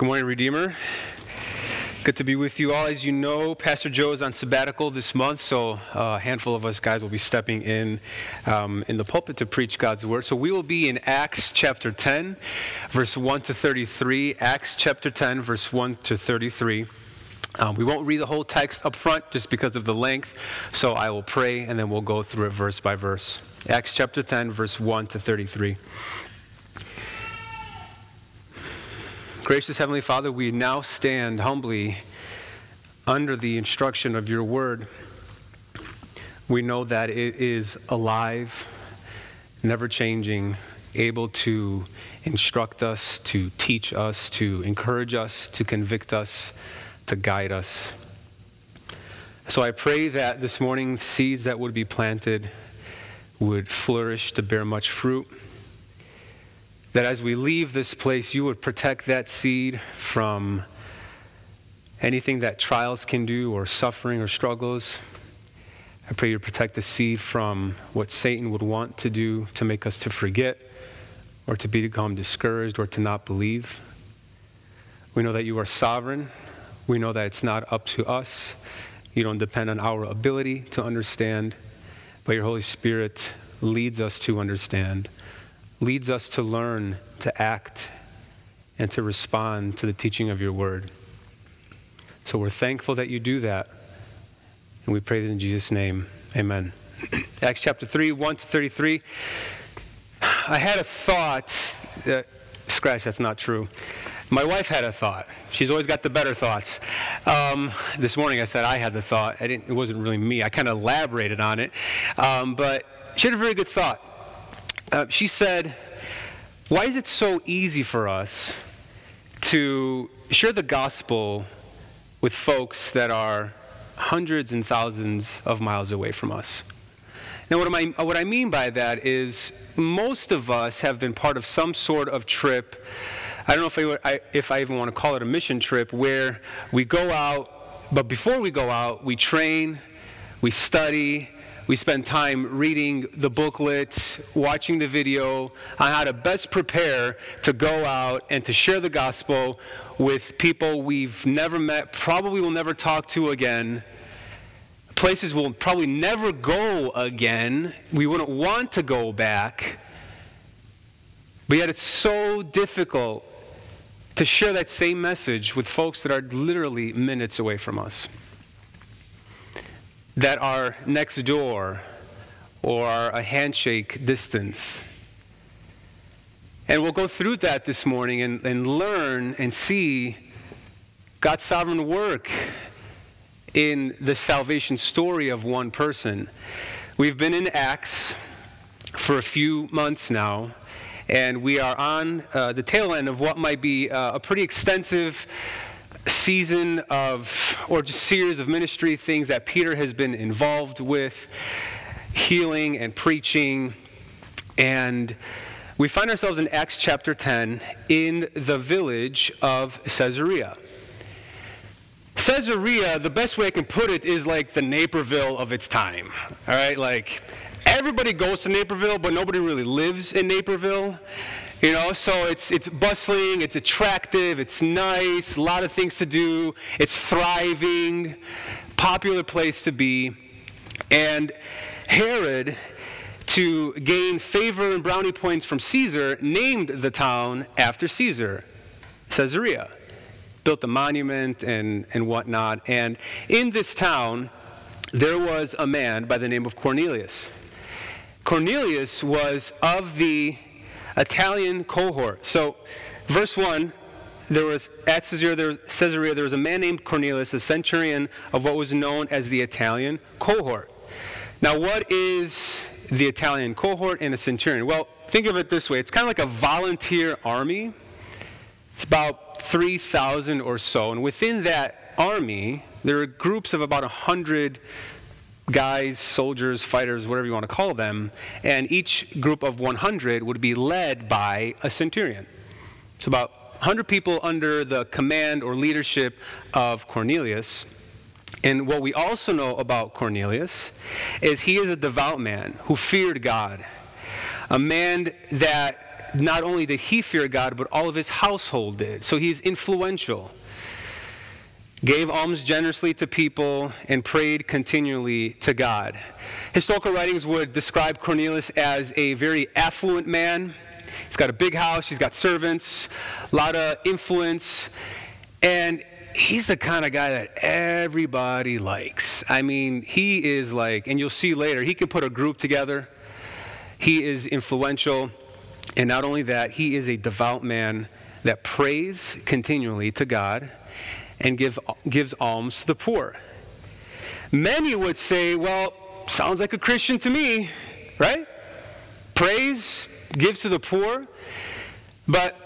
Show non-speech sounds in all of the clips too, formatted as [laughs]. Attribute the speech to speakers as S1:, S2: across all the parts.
S1: Good morning, Redeemer. Good to be with you all. As you know, Pastor Joe is on sabbatical this month, so a handful of us guys will be stepping in um, in the pulpit to preach God's word. So we will be in Acts chapter 10, verse 1 to 33. Acts chapter 10, verse 1 to 33. Um, we won't read the whole text up front just because of the length, so I will pray and then we'll go through it verse by verse. Acts chapter 10, verse 1 to 33. Gracious Heavenly Father, we now stand humbly under the instruction of your word. We know that it is alive, never changing, able to instruct us, to teach us, to encourage us, to convict us, to guide us. So I pray that this morning seeds that would be planted would flourish to bear much fruit that as we leave this place, you would protect that seed from anything that trials can do, or suffering, or struggles. I pray you protect the seed from what Satan would want to do to make us to forget, or to become discouraged, or to not believe. We know that you are sovereign. We know that it's not up to us. You don't depend on our ability to understand, but your Holy Spirit leads us to understand leads us to learn, to act, and to respond to the teaching of your word. So we're thankful that you do that. And we pray that in Jesus' name. Amen. [clears throat] Acts chapter 3, 1 to 33. I had a thought. That, scratch, that's not true. My wife had a thought. She's always got the better thoughts. Um, this morning I said I had the thought. it wasn't really me. I kind of elaborated on it. Um, but she had a very good thought. Uh, she said, Why is it so easy for us to share the gospel with folks that are hundreds and thousands of miles away from us? Now, what, I, what I mean by that is most of us have been part of some sort of trip. I don't know if I, if I even want to call it a mission trip, where we go out, but before we go out, we train, we study, we spend time reading the booklet, watching the video on how to best prepare to go out and to share the gospel with people we've never met, probably will never talk to again, places we'll probably never go again. We wouldn't want to go back. But yet it's so difficult to share that same message with folks that are literally minutes away from us that are next door or a handshake distance. And we'll go through that this morning and, and learn and see God's sovereign work in the salvation story of one person. We've been in Acts for a few months now, and we are on uh, the tail end of what might be uh, a pretty extensive season of, or just series of ministry things that Peter has been involved with, healing and preaching. And we find ourselves in Acts chapter 10 in the village of Caesarea. Caesarea, the best way I can put it is like the Naperville of its time. All right, like everybody goes to Naperville, but nobody really lives in Naperville. You know, so it's, it's bustling, it's attractive, it's nice, a lot of things to do, it's thriving, popular place to be. And Herod, to gain favor and brownie points from Caesar, named the town after Caesar, Caesarea. Built a monument and, and whatnot. And in this town, there was a man by the name of Cornelius. Cornelius was of the Italian cohort. So, verse 1 there was at Caesarea there, was, Caesarea, there was a man named Cornelius, a centurion of what was known as the Italian cohort. Now, what is the Italian cohort and a centurion? Well, think of it this way it's kind of like a volunteer army. It's about 3,000 or so. And within that army, there are groups of about 100 guys, soldiers, fighters, whatever you want to call them, and each group of 100 would be led by a centurion. So about 100 people under the command or leadership of Cornelius. And what we also know about Cornelius is he is a devout man who feared God, a man that not only did he fear God, but all of his household did. So he's influential. Gave alms generously to people and prayed continually to God. Historical writings would describe Cornelius as a very affluent man. He's got a big house, he's got servants, a lot of influence, and he's the kind of guy that everybody likes. I mean, he is like, and you'll see later, he can put a group together. He is influential. And not only that, he is a devout man that prays continually to God and give, gives alms to the poor. Many would say, well, sounds like a Christian to me, right? Prays, gives to the poor. But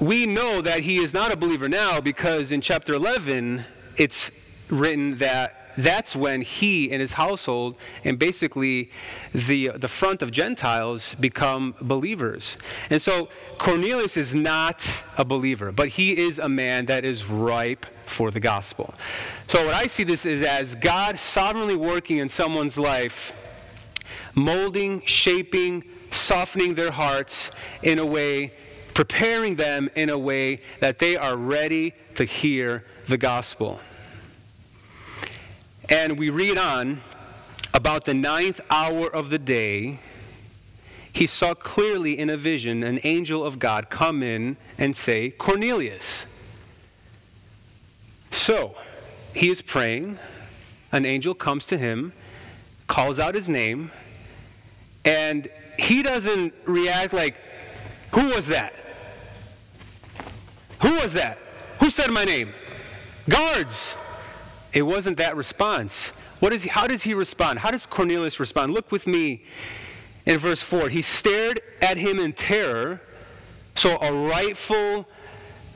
S1: we know that he is not a believer now because in chapter 11, it's written that that's when he and his household and basically the, the front of Gentiles become believers. And so Cornelius is not a believer, but he is a man that is ripe for the gospel. So what I see this is as God sovereignly working in someone's life, molding, shaping, softening their hearts in a way, preparing them in a way that they are ready to hear the gospel. And we read on about the ninth hour of the day, he saw clearly in a vision an angel of God come in and say, Cornelius. So he is praying. An angel comes to him, calls out his name, and he doesn't react like, Who was that? Who was that? Who said my name? Guards. It wasn't that response. What is he, how does he respond? How does Cornelius respond? Look with me in verse 4. He stared at him in terror. So, a rightful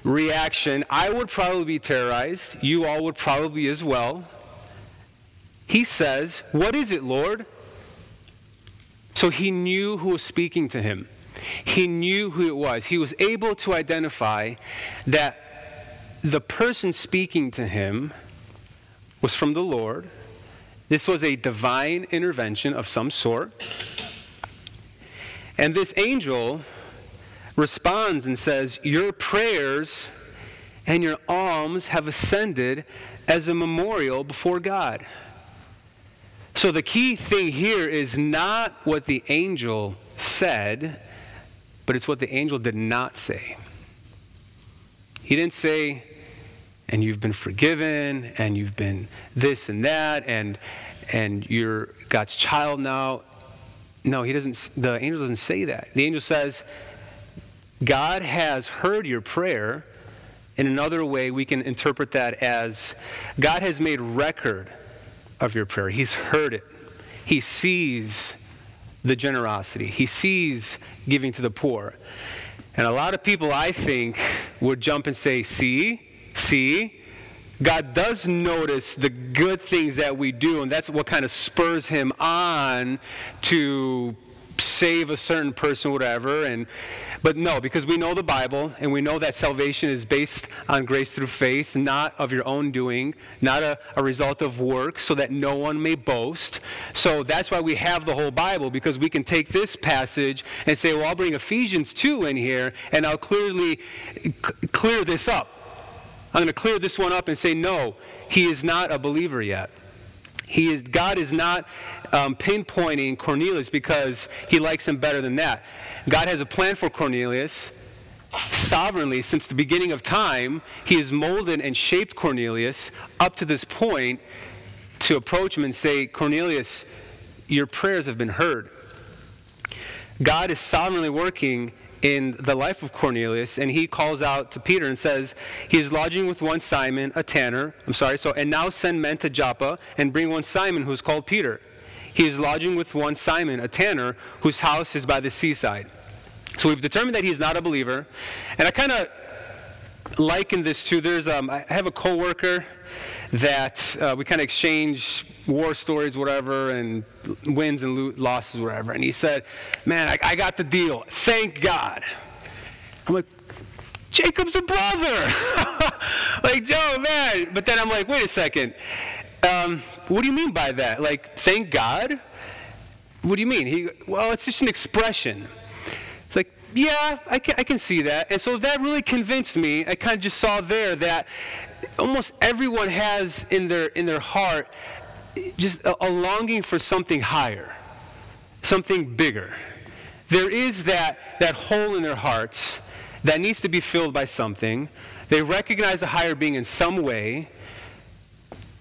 S1: reaction. I would probably be terrorized. You all would probably as well. He says, What is it, Lord? So he knew who was speaking to him. He knew who it was. He was able to identify that the person speaking to him was from the Lord. This was a divine intervention of some sort. And this angel responds and says, Your prayers and your alms have ascended as a memorial before God. So the key thing here is not what the angel said, but it's what the angel did not say. He didn't say, and you've been forgiven, and you've been this and that, and and you're God's child now. No, he doesn't the angel doesn't say that. The angel says, God has heard your prayer. In another way, we can interpret that as God has made record of your prayer. He's heard it. He sees the generosity, He sees giving to the poor. And a lot of people, I think, would jump and say, See, see, God does notice the good things that we do, and that's what kind of spurs him on to save a certain person, whatever. And but no, because we know the Bible and we know that salvation is based on grace through faith, not of your own doing, not a, a result of works, so that no one may boast. So that's why we have the whole Bible, because we can take this passage and say, well, I'll bring Ephesians 2 in here and I'll clearly c- clear this up. I'm going to clear this one up and say, no, he is not a believer yet. He is, God is not um, pinpointing Cornelius because he likes him better than that. God has a plan for Cornelius sovereignly since the beginning of time. He has molded and shaped Cornelius up to this point to approach him and say, Cornelius, your prayers have been heard. God is sovereignly working in the life of Cornelius, and he calls out to Peter and says, He is lodging with one Simon, a tanner. I'm sorry, so, and now send men to Joppa and bring one Simon who is called Peter. He is lodging with one Simon, a tanner, whose house is by the seaside. So we've determined that he's not a believer. And I kind of liken this to there's, um, I have a coworker that uh, we kind of exchange war stories, whatever, and wins and lo- losses, whatever. And he said, Man, I, I got the deal. Thank God. I'm like, Jacob's a brother. [laughs] like, Joe, man. But then I'm like, wait a second. Um, what do you mean by that? Like, thank God? What do you mean? He, well, it's just an expression. It's like, yeah, I can, I can see that. And so that really convinced me. I kind of just saw there that almost everyone has in their, in their heart just a, a longing for something higher, something bigger. There is that, that hole in their hearts that needs to be filled by something. They recognize a higher being in some way.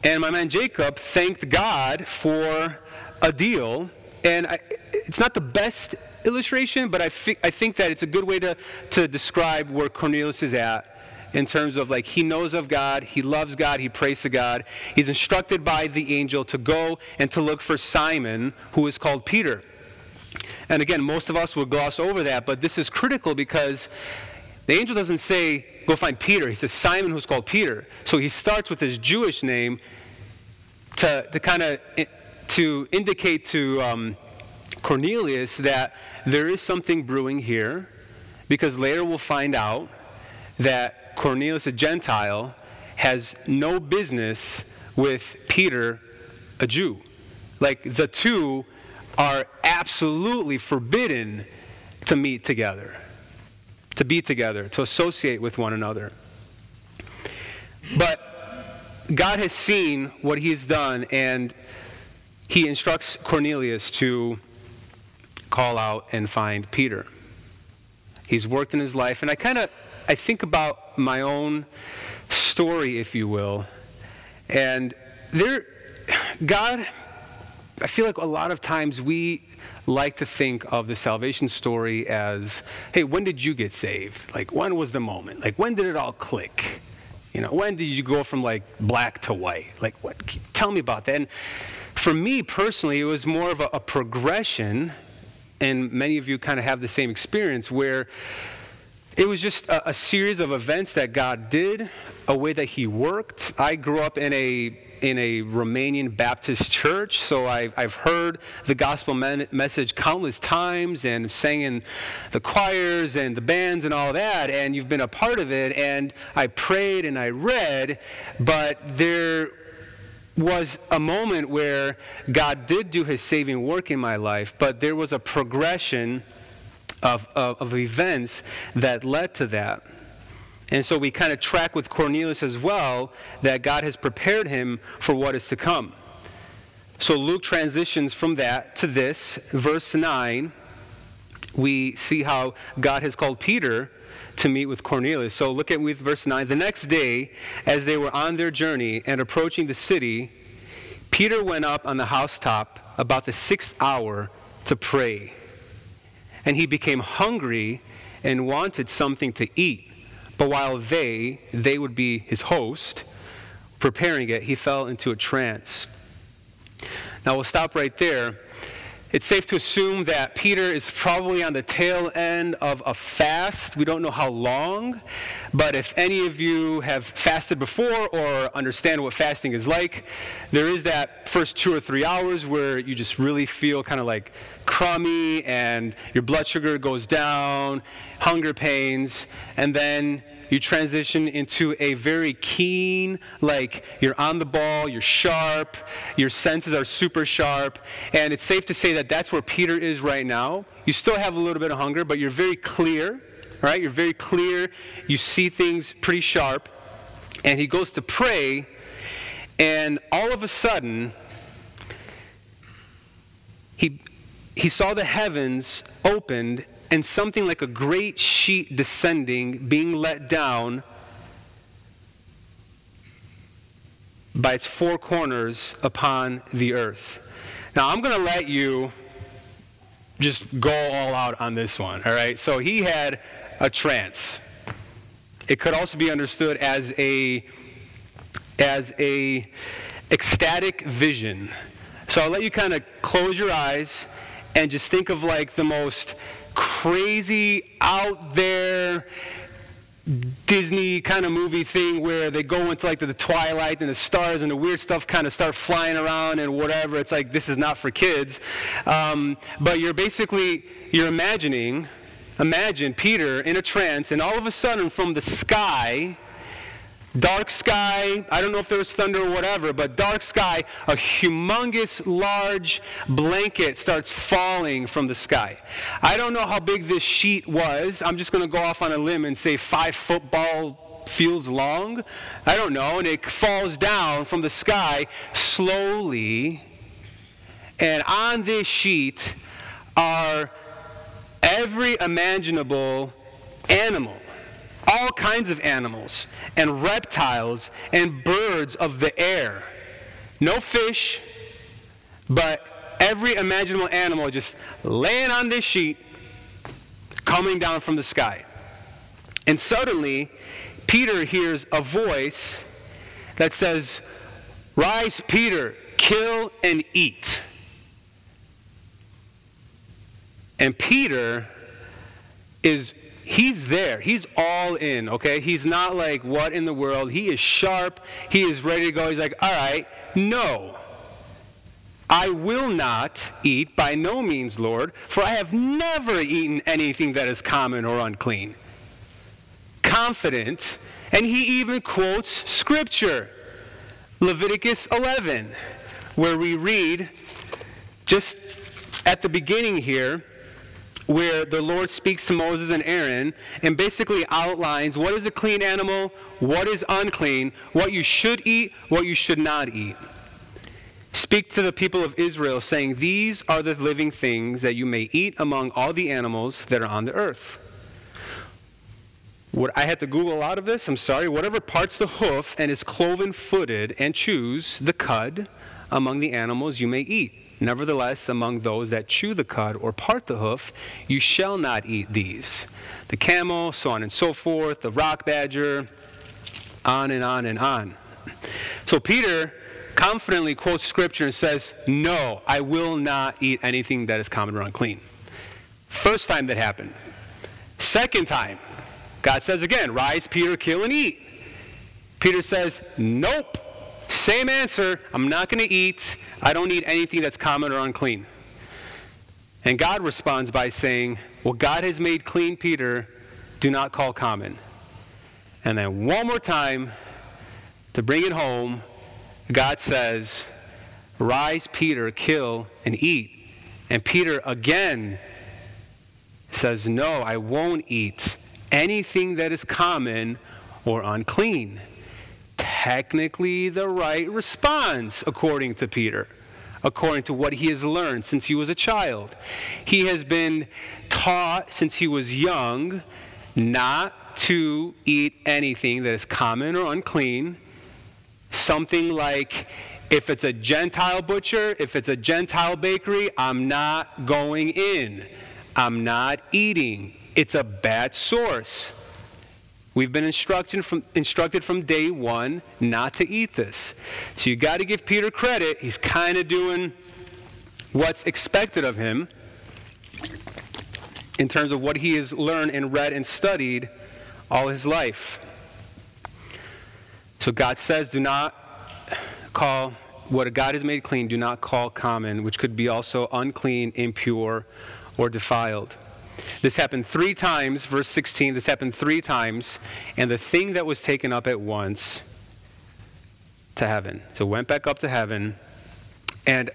S1: And my man Jacob thanked God for a deal. And I, it's not the best illustration, but I, fi- I think that it's a good way to, to describe where Cornelius is at in terms of like he knows of God, he loves God, he prays to God. He's instructed by the angel to go and to look for Simon, who is called Peter. And again, most of us would gloss over that, but this is critical because the angel doesn't say, go find Peter. He says Simon, who's called Peter. So he starts with his Jewish name to, to kind of to indicate to um, Cornelius that there is something brewing here, because later we'll find out that Cornelius, a Gentile, has no business with Peter, a Jew. Like the two are absolutely forbidden to meet together, to be together, to associate with one another. But God has seen what he's done, and he instructs Cornelius to call out and find Peter. He's worked in his life, and I kind of I think about my own story, if you will, and there, God, I feel like a lot of times we like to think of the salvation story as, hey, when did you get saved? Like, when was the moment? Like, when did it all click? You know, when did you go from like black to white? Like, what? Tell me about that. And for me personally, it was more of a, a progression and many of you kind of have the same experience where it was just a, a, series of events that God did, a way that He worked. I grew up in a in a Romanian Baptist church, so I've, I've heard the gospel men- message countless times and sang in the choirs and the bands and all that, and you've been a part of it. And I prayed and I read, but there was a moment where God did do his saving work in my life, but there was a progression of, of, of events that led to that. And so we kind of track with Cornelius as well that God has prepared him for what is to come. So Luke transitions from that to this. Verse 9, we see how God has called Peter to meet with Cornelius. So look at with verse 9. The next day, as they were on their journey and approaching the city, Peter went up on the housetop about the sixth hour to pray. And he became hungry and wanted something to eat. But while they, they would be his host, preparing it, he fell into a trance. Now we'll stop right there. It's safe to assume that Peter is probably on the tail end of a fast. We don't know how long, but if any of you have fasted before or understand what fasting is like, there is that first two or three hours where you just really feel kind of like crummy and your blood sugar goes down, hunger pains, and then you transition into a very keen, like you're on the ball, you're sharp, your senses are super sharp. And it's safe to say that that's where Peter is right now. You still have a little bit of hunger, but you're very clear, right? You're very clear. You see things pretty sharp. And he goes to pray, and all of a sudden, he, he saw the heavens opened and something like a great sheet descending, being let down by its four corners upon the earth. Now, I'm going to let you just go all out on this one, all right? So he had a trance. It could also be understood as a as a ecstatic vision. So I'll let you kind of close your eyes and just think of like the most crazy, out there, Disney kind of movie thing where they go into like the, twilight and the stars and the weird stuff kind of start flying around and whatever. It's like this is not for kids, um, but you're basically you're imagining, imagine Peter in a trance, and all of a sudden from the sky, Dark sky, I don't know if there was thunder or whatever, but dark sky, a humongous, large blanket starts falling from the sky. I don't know how big this sheet was. I'm just going to go off on a limb and say five football fields long. I don't know. And it falls down from the sky slowly. And on this sheet are every imaginable animal all kinds of animals and reptiles and birds of the air. No fish, but every imaginable animal just laying on this sheet, coming down from the sky. And suddenly, Peter hears a voice that says, Rise, Peter, kill and eat. And Peter is he's there. He's all in, okay? He's not like, what in the world? He is sharp. He is ready to go. He's like, all right, no. I will not eat, by no means, Lord, for I have never eaten anything that is common or unclean. Confident, and he even quotes scripture, Leviticus 11, where we read just at the beginning here, where the Lord speaks to Moses and Aaron and basically outlines what is a clean animal, what is unclean, what you should eat, what you should not eat. Speak to the people of Israel, saying, These are the living things that you may eat among all the animals that are on the earth. What I had to Google a lot of this, I'm sorry. Whatever parts the hoof and is cloven footed and chews the cud among the animals you may eat. Nevertheless, among those that chew the cud or part the hoof, you shall not eat these. The camel, so on and so forth, the rock badger, on and on and on. So Peter confidently quotes scripture and says, No, I will not eat anything that is common or unclean. First time that happened. Second time, God says again, Rise, Peter, kill and eat. Peter says, Nope. Same answer. I'm not going to eat. I don't eat anything that's common or unclean. And God responds by saying, What God has made clean, Peter, do not call common. And then one more time, to bring it home, God says, Rise, Peter, kill and eat. And Peter again says, No, I won't eat anything that is common or unclean technically the right response, according to Peter, according to what he has learned since he was a child. He has been taught since he was young not to eat anything that is common or unclean. Something like, if it's a Gentile butcher, if it's a Gentile bakery, I'm not going in. I'm not eating. It's a bad source. We've been instructed from, instructed from day one not to eat this. So you got to give Peter credit. He's kind of doing what's expected of him in terms of what he has learned and read and studied all his life. So God says, do not call what God has made clean, do not call common, which could be also unclean, impure, or defiled. This happened three times, verse 16. This happened three times, and the thing that was taken up at once to heaven. So went back up to heaven. And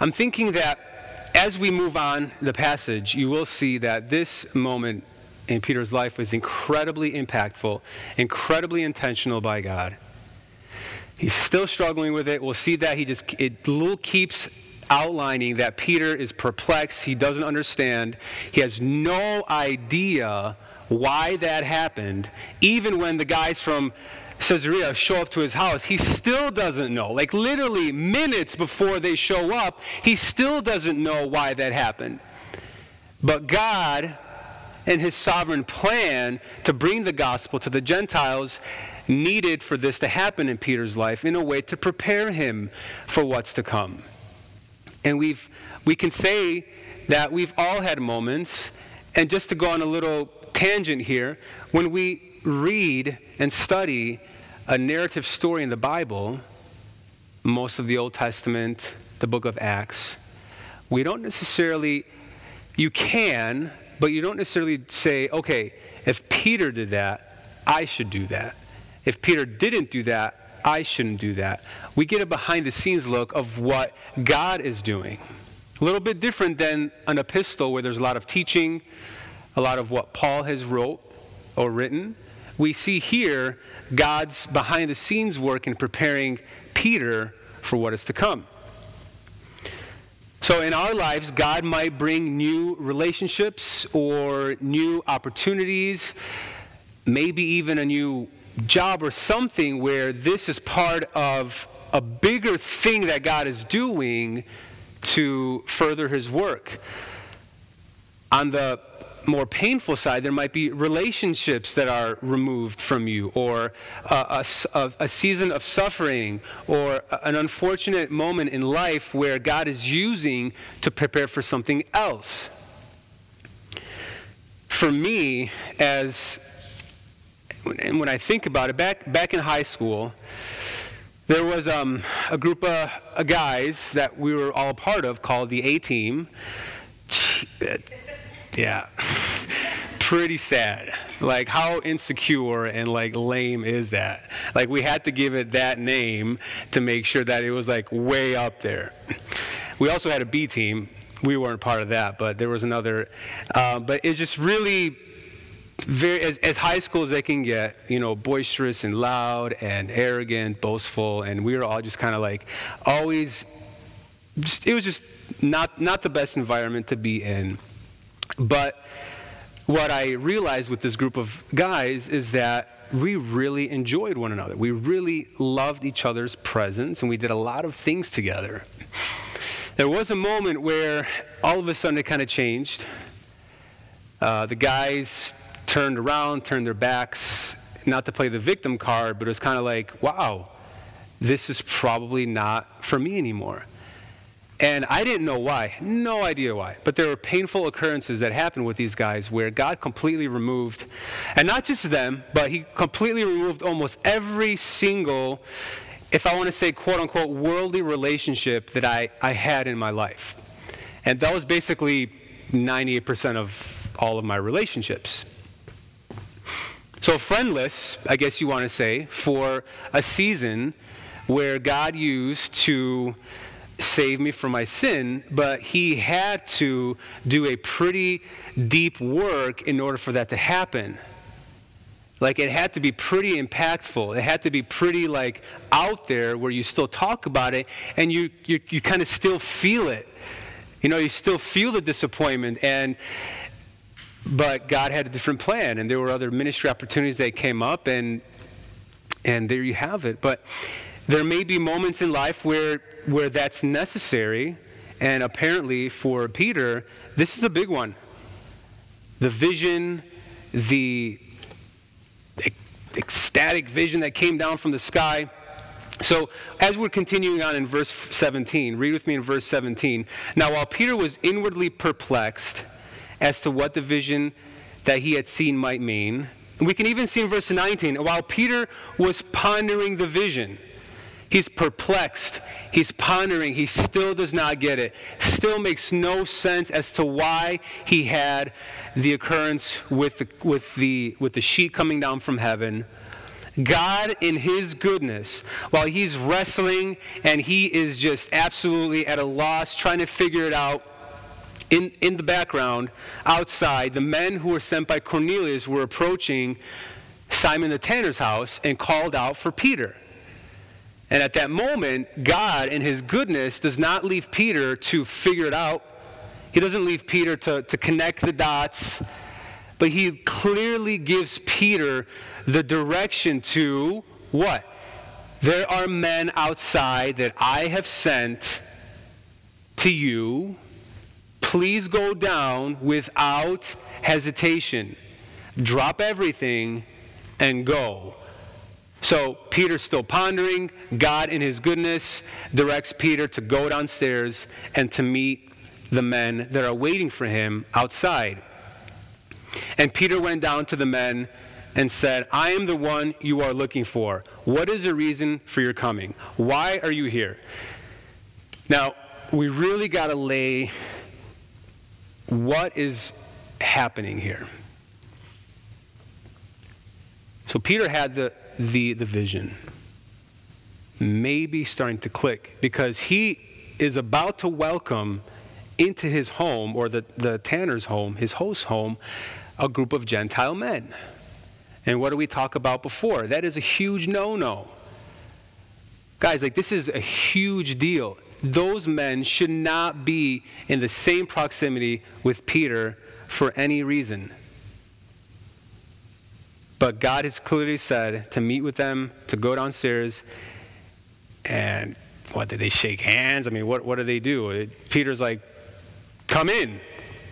S1: I'm thinking that as we move on the passage, you will see that this moment in Peter's life was incredibly impactful, incredibly intentional by God. He's still struggling with it. We'll see that he just it little keeps outlining that Peter is perplexed. He doesn't understand. He has no idea why that happened. Even when the guys from Caesarea show up to his house, he still doesn't know. Like literally minutes before they show up, he still doesn't know why that happened. But God and his sovereign plan to bring the gospel to the Gentiles needed for this to happen in Peter's life in a way to prepare him for what's to come. And we've, we can say that we've all had moments, and just to go on a little tangent here, when we read and study a narrative story in the Bible, most of the Old Testament, the book of Acts, we don't necessarily, you can, but you don't necessarily say, okay, if Peter did that, I should do that. If Peter didn't do that, I shouldn't do that. We get a behind the scenes look of what God is doing. A little bit different than an epistle where there's a lot of teaching, a lot of what Paul has wrote or written. We see here God's behind the scenes work in preparing Peter for what is to come. So, in our lives, God might bring new relationships or new opportunities, maybe even a new job or something where this is part of a bigger thing that God is doing to further his work. On the more painful side, there might be relationships that are removed from you, or a, a, a, season of suffering, or an unfortunate moment in life where God is using to prepare for something else. For me, as and when I think about it, back back in high school, there was um, a group of, of guys that we were all a part of called the A Team. Yeah. [laughs] Pretty sad. Like, how insecure and like lame is that? Like, we had to give it that name to make sure that it was like way up there. We also had a B team. We weren't part of that, but there was another. Uh, but it's just really very as, as high school as they can get, you know, boisterous and loud and arrogant, boastful, and we were all just kind of like always. Just, it was just not not the best environment to be in. But what I realized with this group of guys is that we really enjoyed one another. We really loved each other's presence, and we did a lot of things together. There was a moment where all of a sudden it kind of changed. Uh, the guys turned around, turned their backs, not to play the victim card, but it was kind of like, wow, this is probably not for me anymore. And I didn't know why, no idea why. But there were painful occurrences that happened with these guys where God completely removed, and not just them, but He completely removed almost every single, if I want to say quote unquote, worldly relationship that I, I had in my life. And that was basically 98% of all of my relationships. So, friendless, I guess you want to say, for a season where God used to save me from my sin, but he had to do a pretty deep work in order for that to happen. Like it had to be pretty impactful. It had to be pretty like out there where you still talk about it and you you, you kind of still feel it. You know, you still feel the disappointment and but God had a different plan and there were other ministry opportunities that came up and and there you have it. But there may be moments in life where, where that's necessary, and apparently for Peter, this is a big one. The vision, the ecstatic vision that came down from the sky. So, as we're continuing on in verse 17, read with me in verse 17. Now, while Peter was inwardly perplexed as to what the vision that he had seen might mean, we can even see in verse 19, while Peter was pondering the vision, He's perplexed. He's pondering. He still does not get it. Still makes no sense as to why he had the occurrence with the, with the, with the sheet coming down from heaven. God, in His goodness, while He's wrestling and He is just absolutely at a loss trying to figure it out, in, in the background, outside, the men who were sent by Cornelius were approaching Simon the tanner's house and called out for Peter. And at that moment, God, in his goodness, does not leave Peter to figure it out. He doesn't leave Peter to, to connect the dots, but he clearly gives Peter the direction to what? There are men outside that I have sent to you. Please go down without hesitation. Drop everything and go. So Peter's still pondering. God, in his goodness, directs Peter to go downstairs and to meet the men that are waiting for him outside. And Peter went down to the men and said, I am the one you are looking for. What is the reason for your coming? Why are you here? Now, we really got to lay what is happening here. So Peter had the, the, the vision, maybe starting to click, because he is about to welcome into his home, or the, the tanner's home, his host's home, a group of Gentile men. And what do we talk about before? That is a huge no no. Guys, like this is a huge deal. Those men should not be in the same proximity with Peter for any reason. But God has clearly said to meet with them, to go downstairs, and what did they shake hands? I mean, what, what do they do? Peter's like, come in.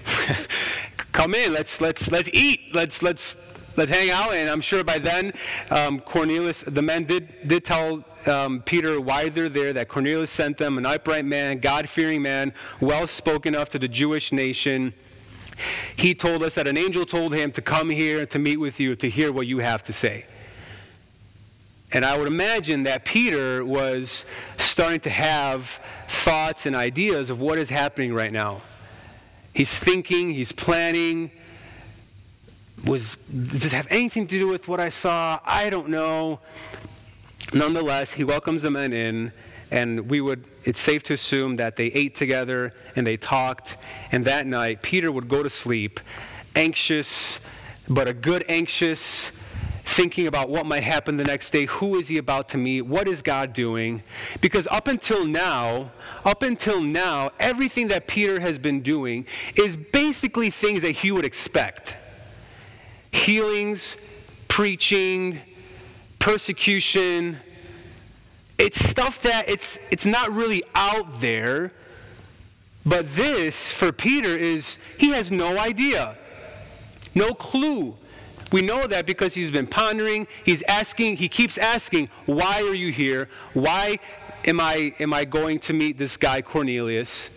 S1: [laughs] come in. Let's let's let's eat. Let's let's let's hang out. And I'm sure by then, um, Cornelius, the men did did tell um, Peter why they're there. That Cornelius sent them, an upright man, God-fearing man, well spoken of to the Jewish nation. He told us that an angel told him to come here to meet with you to hear what you have to say. And I would imagine that Peter was starting to have thoughts and ideas of what is happening right now. He's thinking, he's planning. Was, does this have anything to do with what I saw? I don't know. Nonetheless, he welcomes the men in, and we would, it's safe to assume that they ate together and they talked. And that night, Peter would go to sleep, anxious, but a good anxious, thinking about what might happen the next day. Who is he about to meet? What is God doing? Because up until now, up until now, everything that Peter has been doing is basically things that he would expect healings, preaching, persecution. It's stuff that it's, it's not really out there. But this, for Peter, is he has no idea, no clue we know that because he's been pondering, he's asking, he keeps asking, Why are you here? Why am I, am I going to meet this guy, Cornelius?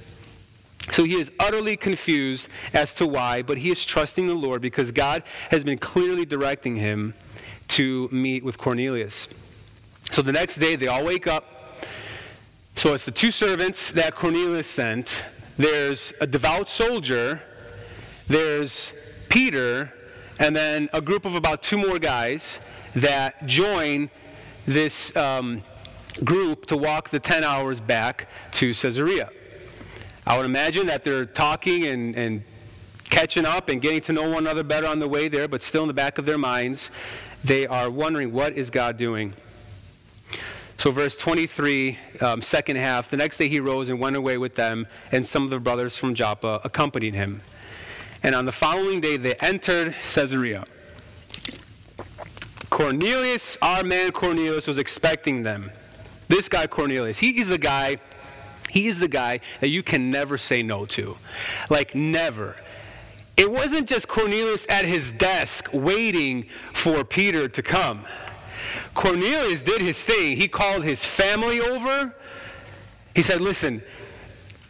S1: So he is utterly confused as to why, but he is trusting the Lord because God has been clearly directing him to meet with Cornelius. So the next day, they all wake up. So it's the two servants that Cornelius sent. There's a devout soldier. There's Peter, and then a group of about two more guys that join this um, group to walk the 10 hours back to Caesarea. I would imagine that they're talking and, and catching up and getting to know one another better on the way there, but still in the back of their minds, they are wondering, what is God doing? So, verse 23, um, second half, the next day he rose and went away with them, and some of the brothers from Joppa accompanied him. And on the following day, they entered Caesarea. Cornelius, our man Cornelius, was expecting them. This guy, Cornelius, he is the guy, he is the guy that you can never say no to. Like, never. It wasn't just Cornelius at his desk waiting for Peter to come. Cornelius did his thing. He called his family over. He said, Listen,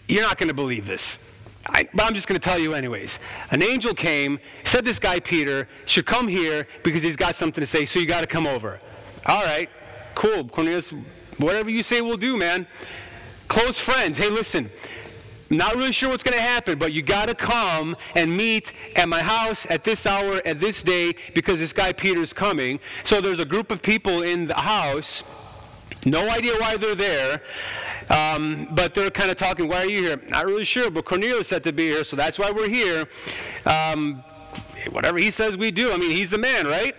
S1: you're not going to believe this. I, but I'm just going to tell you anyways. An angel came, said this guy Peter should come here because he's got something to say, so you got to come over. All right, cool, Cornelius, whatever you say we'll do, man. Close friends, hey, listen, not really sure what's going to happen, but you got to come and meet at my house at this hour, at this day, because this guy Peter's coming. So there's a group of people in the house, no idea why they're there. Um, but they're kind of talking, why are you here? Not really sure, but Cornelius said to be here, so that's why we're here. Um, whatever he says we do. I mean, he's the man, right?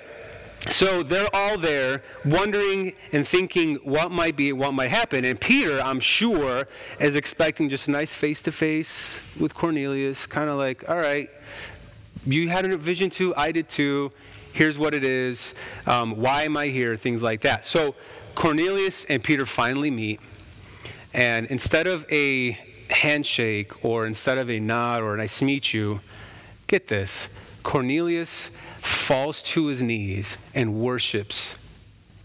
S1: So they're all there wondering and thinking what might be, what might happen. And Peter, I'm sure, is expecting just a nice face to face with Cornelius, kind of like, all right, you had a vision too, I did too. Here's what it is. Um, why am I here? Things like that. So Cornelius and Peter finally meet. And instead of a handshake or instead of a nod or a nice meet you, get this Cornelius falls to his knees and worships.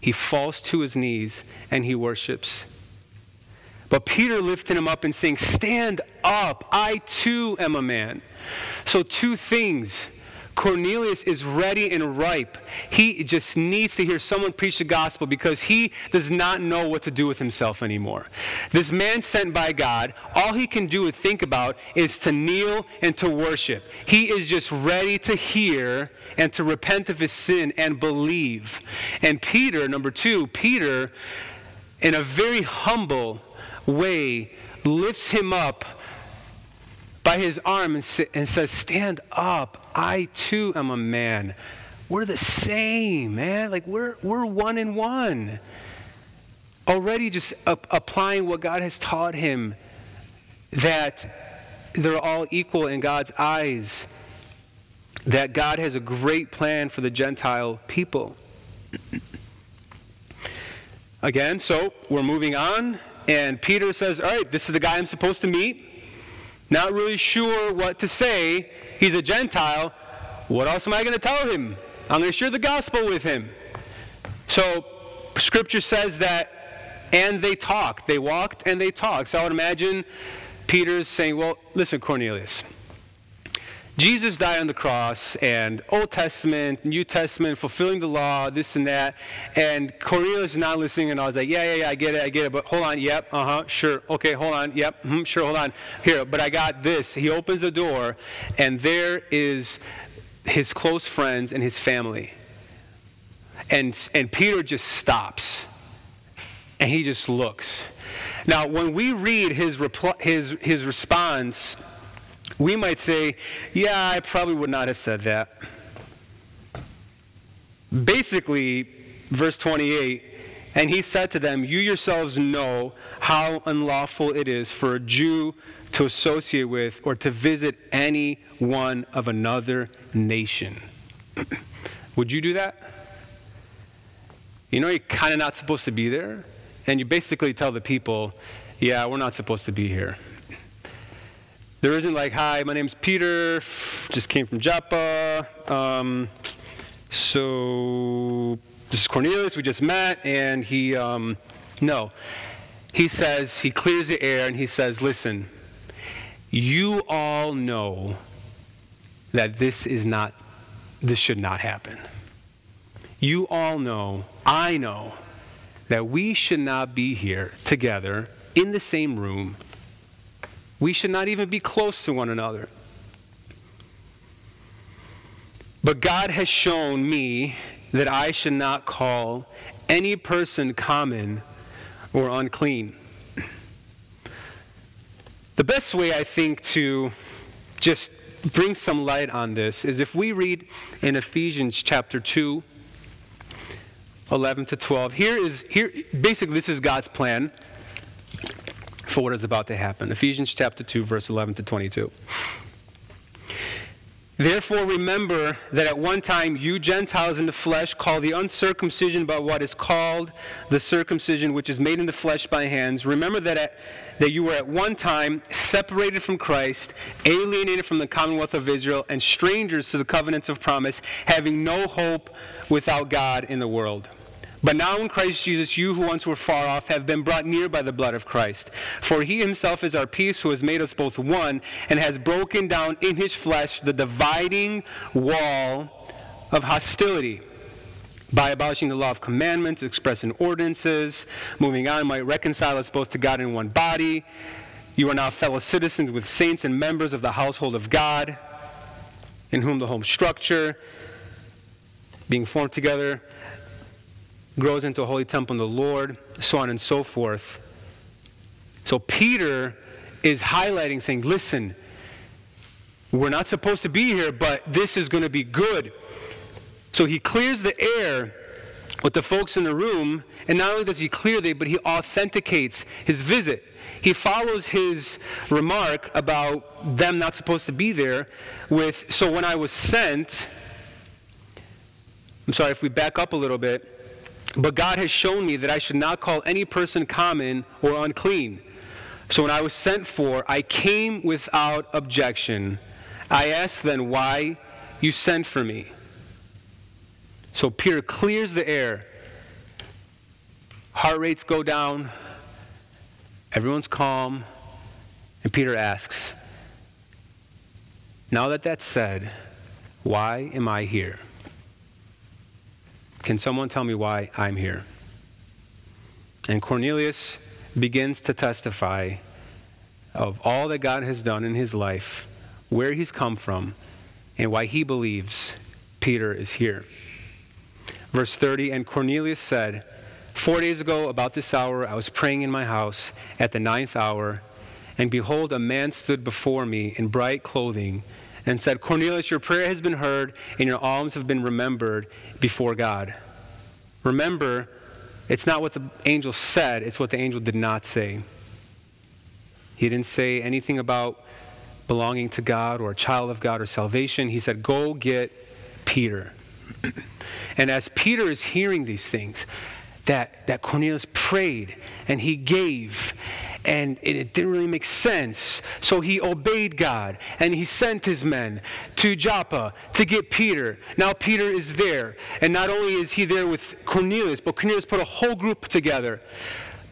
S1: He falls to his knees and he worships. But Peter lifted him up and saying, Stand up, I too am a man. So, two things. Cornelius is ready and ripe. He just needs to hear someone preach the gospel because he does not know what to do with himself anymore. This man sent by God, all he can do and think about is to kneel and to worship. He is just ready to hear and to repent of his sin and believe. And Peter, number two, Peter, in a very humble way, lifts him up by his arm and, and says, Stand up. I too am a man. We're the same, man. Like we're, we're one in one. Already just applying what God has taught him that they're all equal in God's eyes, that God has a great plan for the Gentile people. Again, so we're moving on, and Peter says, All right, this is the guy I'm supposed to meet not really sure what to say. He's a Gentile. What else am I going to tell him? I'm going to share the gospel with him. So, scripture says that, and they talked. They walked and they talked. So, I would imagine Peter's saying, Well, listen, Cornelius. Jesus died on the cross, and Old Testament, New Testament, fulfilling the law, this and that. And Cornelius is not listening, and I was like, yeah, yeah, yeah, I get it, I get it. But hold on, yep, uh huh, sure, okay, hold on, yep, mm, sure, hold on. Here, but I got this. He opens the door, and there is his close friends and his family. And, and Peter just stops, and he just looks. Now, when we read his, repl- his, his response, we might say, yeah, I probably would not have said that. Basically, verse 28 and he said to them, You yourselves know how unlawful it is for a Jew to associate with or to visit any one of another nation. [clears throat] Would you do that? You know, you're kind of not supposed to be there, and you basically tell the people, Yeah, we're not supposed to be here. There isn't like, hi, my name's Peter, just came from Joppa. Um, so this is Cornelius, we just met, and he, um, no. He says, he clears the air and he says, listen, you all know that this is not, this should not happen. You all know, I know, that we should not be here together in the same room we should not even be close to one another. But God has shown me that I should not call any person common or unclean. The best way, I think, to just bring some light on this is if we read in Ephesians chapter 2, 11 to 12. Here is, here, basically, this is God's plan for what is about to happen. Ephesians chapter 2, verse 11 to 22. Therefore, remember that at one time you Gentiles in the flesh call the uncircumcision by what is called the circumcision which is made in the flesh by hands. Remember that, at, that you were at one time separated from Christ, alienated from the commonwealth of Israel, and strangers to the covenants of promise, having no hope without God in the world. But now in Christ Jesus, you who once were far off have been brought near by the blood of Christ. For he himself is our peace, who has made us both one, and has broken down in his flesh the dividing wall of hostility by abolishing the law of commandments expressed in ordinances. Moving on, might reconcile us both to God in one body. You are now fellow citizens with saints and members of the household of God, in whom the home structure, being formed together, grows into a holy temple in the Lord, so on and so forth. So Peter is highlighting, saying, listen, we're not supposed to be here, but this is going to be good. So he clears the air with the folks in the room, and not only does he clear them, but he authenticates his visit. He follows his remark about them not supposed to be there with, so when I was sent, I'm sorry, if we back up a little bit, but God has shown me that I should not call any person common or unclean. So when I was sent for, I came without objection. I asked then why you sent for me. So Peter clears the air. Heart rates go down. Everyone's calm. And Peter asks, Now that that's said, Why am I here? Can someone tell me why I'm here? And Cornelius begins to testify of all that God has done in his life, where he's come from, and why he believes Peter is here. Verse 30 And Cornelius said, Four days ago, about this hour, I was praying in my house at the ninth hour, and behold, a man stood before me in bright clothing and said, Cornelius, your prayer has been heard, and your alms have been remembered before God. Remember, it's not what the angel said, it's what the angel did not say. He didn't say anything about belonging to God or a child of God or salvation. He said, Go get Peter. [clears throat] and as Peter is hearing these things, that, that Cornelius prayed and he gave and it didn't really make sense. So he obeyed God and he sent his men to Joppa to get Peter. Now Peter is there. And not only is he there with Cornelius, but Cornelius put a whole group together.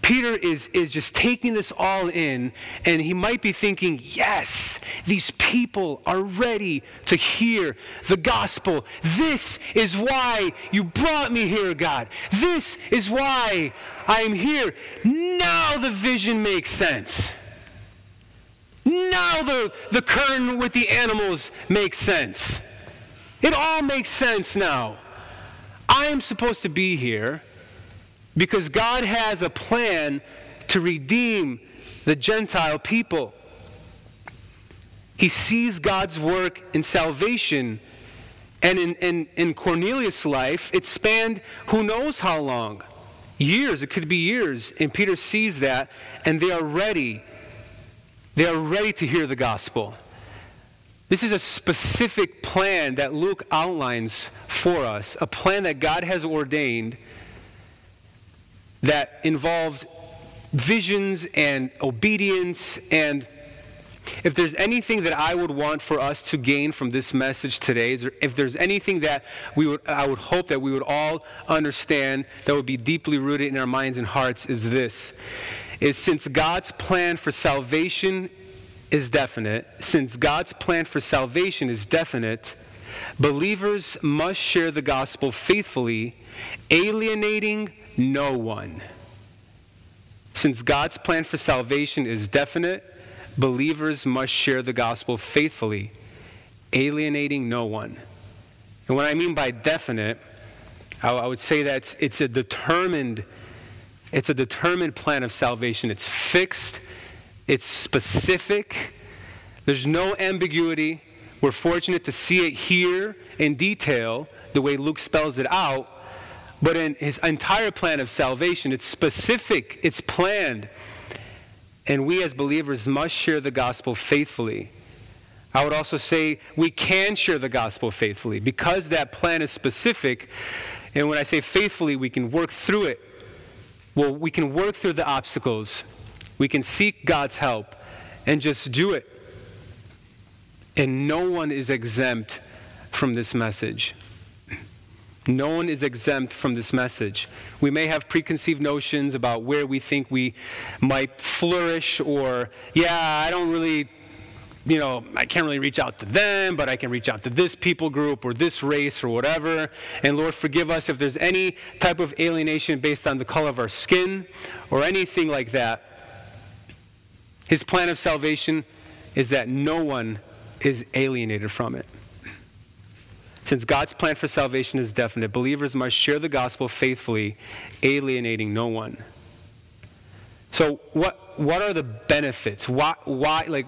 S1: Peter is, is just taking this all in, and he might be thinking, yes, these people are ready to hear the gospel. This is why you brought me here, God. This is why I am here. Now the vision makes sense. Now the, the curtain with the animals makes sense. It all makes sense now. I am supposed to be here because God has a plan to redeem the Gentile people. He sees God's work in salvation. And in, in, in Cornelius' life, it spanned who knows how long years. It could be years. And Peter sees that, and they are ready. They are ready to hear the gospel. This is a specific plan that Luke outlines for us, a plan that God has ordained that involved visions and obedience and if there's anything that I would want for us to gain from this message today, if there's anything that we would, I would hope that we would all understand that would be deeply rooted in our minds and hearts, is this: is since God's plan for salvation is definite, since God's plan for salvation is definite, believers must share the gospel faithfully, alienating no one. Since God's plan for salvation is definite, believers must share the gospel faithfully, alienating no one. And what I mean by definite, I, would say that it's, a determined it's a determined plan of salvation. It's fixed, it's specific, there's no ambiguity. We're fortunate to see it here in detail, the way Luke spells it out. But in his entire plan of salvation, it's specific, it's planned. And we as believers must share the gospel faithfully. I would also say we can share the gospel faithfully because that plan is specific. And when I say faithfully, we can work through it. Well, we can work through the obstacles. We can seek God's help and just do it. And no one is exempt from this message. No one is exempt from this message. We may have preconceived notions about where we think we might flourish, or, yeah, I don't really, you know, I can't really reach out to them, but I can reach out to this people group or this race or whatever. And Lord, forgive us if there's any type of alienation based on the color of our skin or anything like that. His plan of salvation is that no one is alienated from it. Since God's plan for salvation is definite, believers must share the gospel faithfully, alienating no one. So, what, what are the benefits? Why, why, like,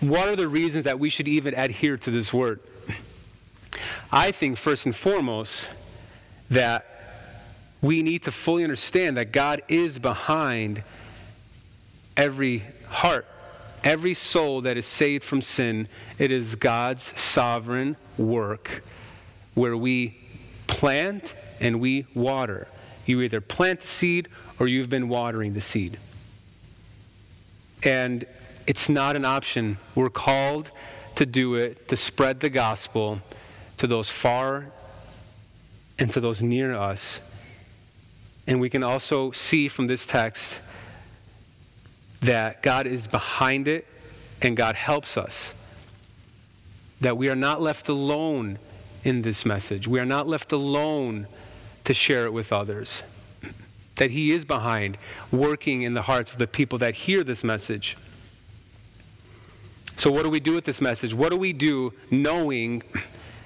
S1: what are the reasons that we should even adhere to this word? I think, first and foremost, that we need to fully understand that God is behind every heart, every soul that is saved from sin. It is God's sovereign work where we plant and we water. You either plant the seed or you've been watering the seed. And it's not an option. We're called to do it, to spread the gospel to those far and to those near us. And we can also see from this text that God is behind it and God helps us. that we are not left alone in this message. We are not left alone to share it with others. That He is behind, working in the hearts of the people that hear this message. So, what do we do with this message? What do we do knowing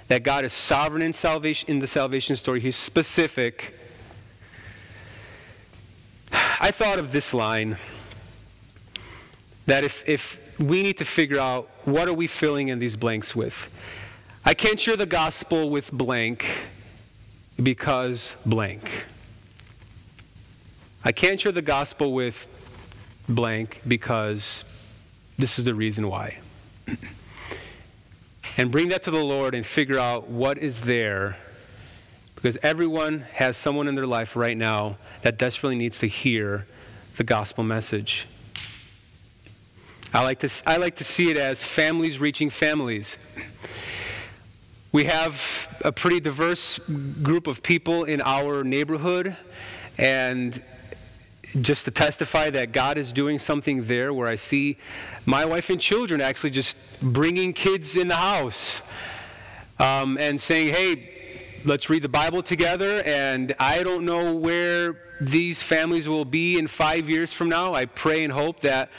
S1: that God is sovereign in salvation in the salvation story? He's specific. I thought of this line that if, if we need to figure out what are we filling in these blanks with. I can't share the gospel with blank because blank. I can't share the gospel with blank because this is the reason why. [clears throat] and bring that to the Lord and figure out what is there because everyone has someone in their life right now that desperately needs to hear the gospel message. I like to, I like to see it as families reaching families. We have a pretty diverse group of people in our neighborhood, and just to testify that God is doing something there where I see my wife and children actually just bringing kids in the house um, and saying, hey, let's read the Bible together. And I don't know where these families will be in five years from now. I pray and hope that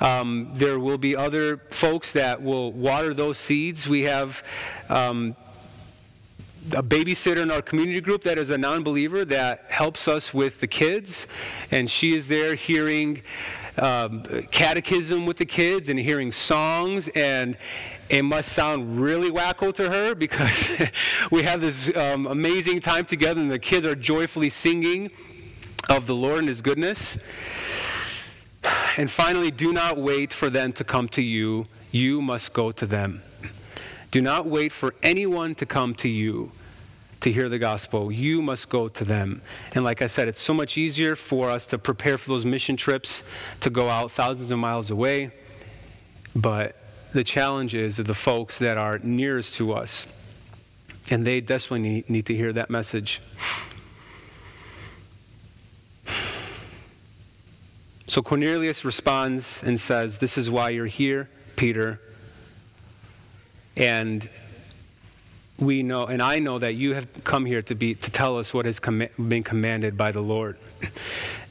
S1: um, there will be other folks that will water those seeds. We have. Um, a babysitter in our community group that is a non believer that helps us with the kids. And she is there hearing um, catechism with the kids and hearing songs. And it must sound really wacko to her because [laughs] we have this um, amazing time together and the kids are joyfully singing of the Lord and His goodness. And finally, do not wait for them to come to you. You must go to them. Do not wait for anyone to come to you to hear the gospel. You must go to them. And like I said, it's so much easier for us to prepare for those mission trips to go out thousands of miles away. But the challenges of the folks that are nearest to us, and they desperately need, need to hear that message. So Cornelius responds and says, This is why you're here, Peter. And we know, and I know that you have come here to, be, to tell us what has com- been commanded by the Lord.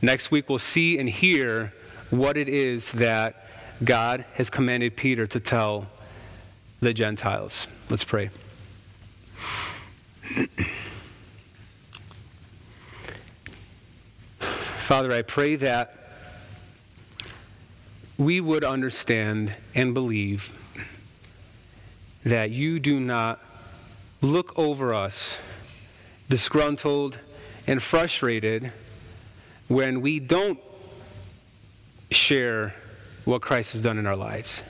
S1: Next week, we'll see and hear what it is that God has commanded Peter to tell the Gentiles. Let's pray. Father, I pray that we would understand and believe that you do not look over us disgruntled and frustrated when we don't share what Christ has done in our lives.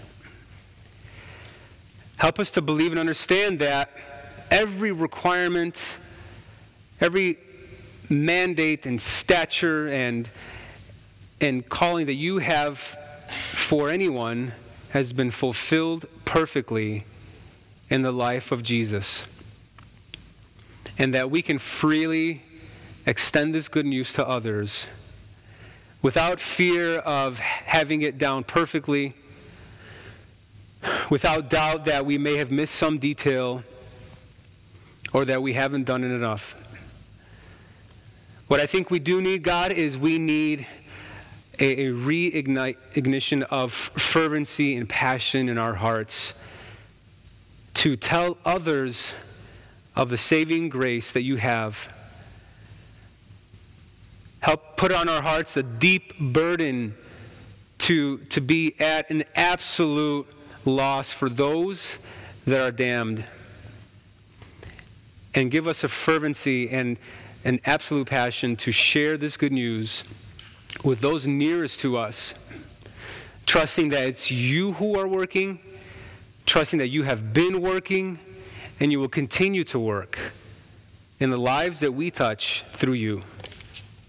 S1: Help us to believe and understand that every requirement, every mandate and stature and, and calling that you have for anyone has been fulfilled perfectly in the life of Jesus. And that we can freely extend this good news to others without fear of having it down perfectly, without doubt that we may have missed some detail or that we haven't done it enough. What I think we do need, God, is we need a, a reignition of fervency and passion in our hearts to tell others of the saving grace that you have Help put on our hearts a deep burden to, to be at an absolute loss for those that are damned. And give us a fervency and an absolute passion to share this good news with those nearest to us, trusting that it's you who are working, trusting that you have been working, and you will continue to work in the lives that we touch through you.